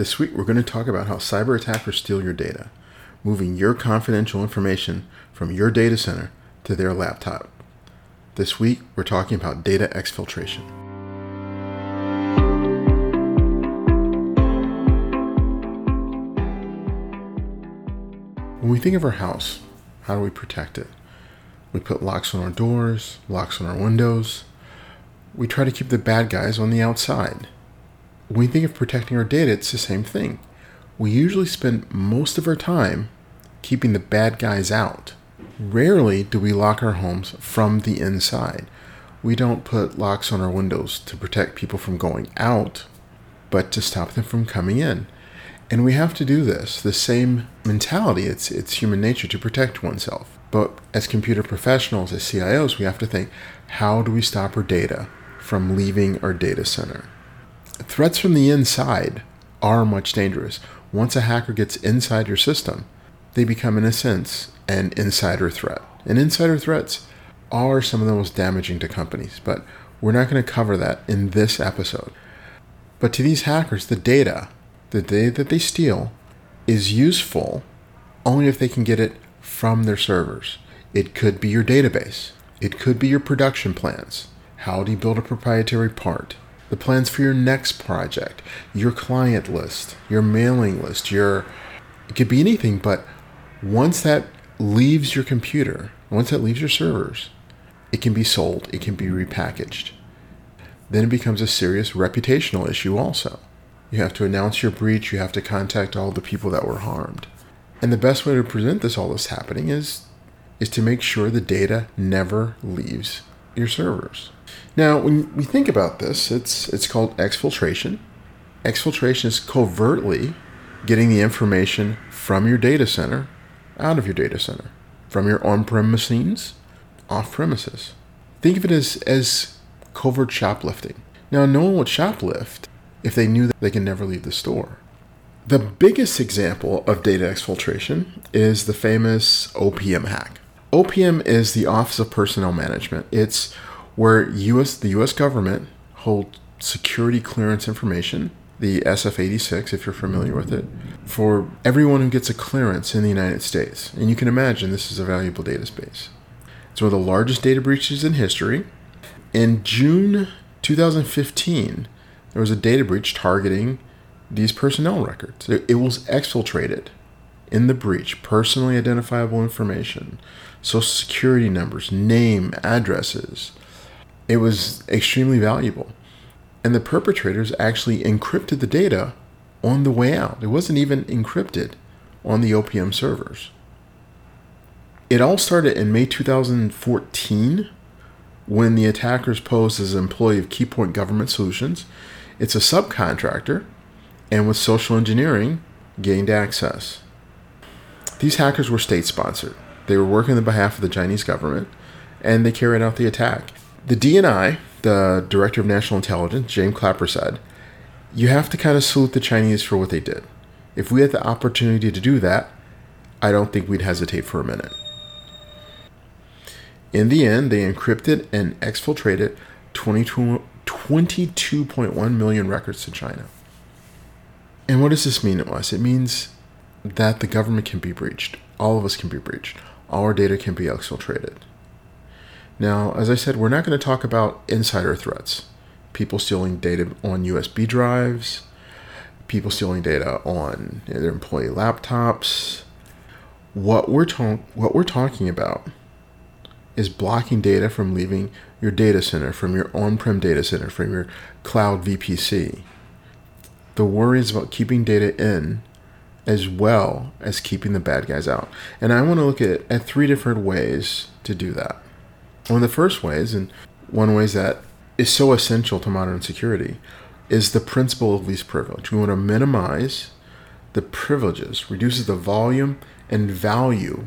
This week, we're going to talk about how cyber attackers steal your data, moving your confidential information from your data center to their laptop. This week, we're talking about data exfiltration. When we think of our house, how do we protect it? We put locks on our doors, locks on our windows. We try to keep the bad guys on the outside. When we think of protecting our data, it's the same thing. We usually spend most of our time keeping the bad guys out. Rarely do we lock our homes from the inside. We don't put locks on our windows to protect people from going out, but to stop them from coming in. And we have to do this, the same mentality, it's, it's human nature to protect oneself. But as computer professionals, as CIOs, we have to think how do we stop our data from leaving our data center? Threats from the inside are much dangerous. Once a hacker gets inside your system, they become, in a sense, an insider threat. And insider threats are some of the most damaging to companies, but we're not going to cover that in this episode. But to these hackers, the data, the data that they steal, is useful only if they can get it from their servers. It could be your database, it could be your production plans. How do you build a proprietary part? The plans for your next project, your client list, your mailing list, your it could be anything, but once that leaves your computer, once that leaves your servers, it can be sold, it can be repackaged. Then it becomes a serious reputational issue also. You have to announce your breach, you have to contact all the people that were harmed. And the best way to present this all this happening is is to make sure the data never leaves your servers. Now, when we think about this, it's it's called exfiltration. Exfiltration is covertly getting the information from your data center out of your data center, from your on-prem machines off premises. Think of it as as covert shoplifting. Now, no one would shoplift if they knew that they can never leave the store. The biggest example of data exfiltration is the famous OPM hack. OPM is the Office of Personnel Management. It's where US the US government holds security clearance information, the SF86 if you're familiar with it, for everyone who gets a clearance in the United States. And you can imagine this is a valuable data space. It's one of the largest data breaches in history. In June 2015, there was a data breach targeting these personnel records. It, was exfiltrated in the breach, personally identifiable information, social security numbers, name, addresses. It was extremely valuable. And the perpetrators actually encrypted the data on the way out. It wasn't even encrypted on the OPM servers. It all started in May 2014 when the attackers posed as an employee of Keypoint Government Solutions. It's a subcontractor and with social engineering, gained access. These hackers were state sponsored. They were working on behalf of the Chinese government, and they carried out the attack. The DNI, the Director of National Intelligence, James Clapper, said, You have to kind of salute the Chinese for what they did. If we had the opportunity to do that, I don't think we'd hesitate for a minute. In the end, they encrypted and exfiltrated 22.1 million records to China. And what does this mean to us? It means that the government can be breached. All of us can be breached. All our data can be exfiltrated. Now, as I said, we're not going to talk about insider threats. People stealing data on USB drives, people stealing data on their employee laptops. What we're, ta- what we're talking about is blocking data from leaving your data center, from your on prem data center, from your cloud VPC the worries about keeping data in as well as keeping the bad guys out. And I want to look at, at three different ways to do that. One of the first ways, and one ways that is so essential to modern security, is the principle of least privilege. We want to minimize the privileges, reduces the volume and value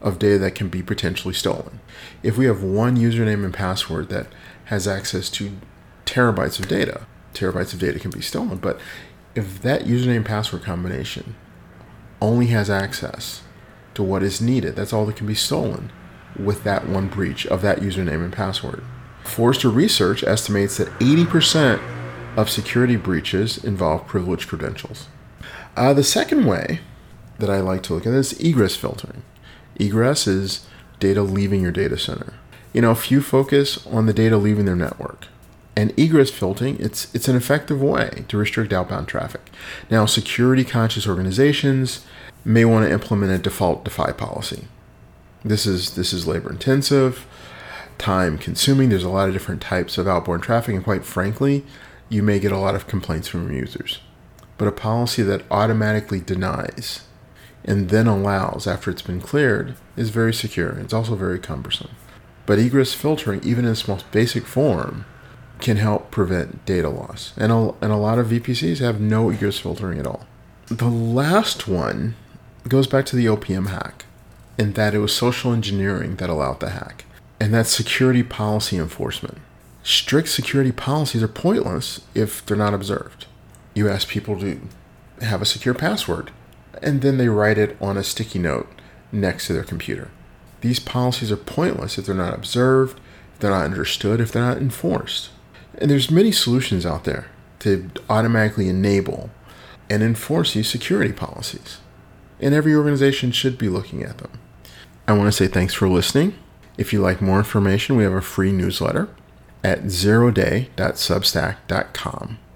of data that can be potentially stolen. If we have one username and password that has access to terabytes of data, terabytes of data can be stolen. But if that username password combination only has access to what is needed, that's all that can be stolen with that one breach of that username and password. Forrester Research estimates that 80% of security breaches involve privileged credentials. Uh, the second way that I like to look at is egress filtering. Egress is data leaving your data center. You know, few focus on the data leaving their network. And egress filtering, it's it's an effective way to restrict outbound traffic. Now, security conscious organizations may want to implement a default deny policy. This is this is labor intensive, time consuming. There's a lot of different types of outbound traffic, and quite frankly, you may get a lot of complaints from users. But a policy that automatically denies and then allows after it's been cleared is very secure. It's also very cumbersome. But egress filtering, even in its most basic form, can help prevent data loss. And a, and a lot of VPCs have no egress filtering at all. The last one goes back to the OPM hack, in that it was social engineering that allowed the hack, and that's security policy enforcement. Strict security policies are pointless if they're not observed. You ask people to have a secure password, and then they write it on a sticky note next to their computer. These policies are pointless if they're not observed, if they're not understood, if they're not enforced. And there's many solutions out there to automatically enable and enforce these security policies. And every organization should be looking at them. I want to say thanks for listening. If you like more information, we have a free newsletter at zeroday.substack.com.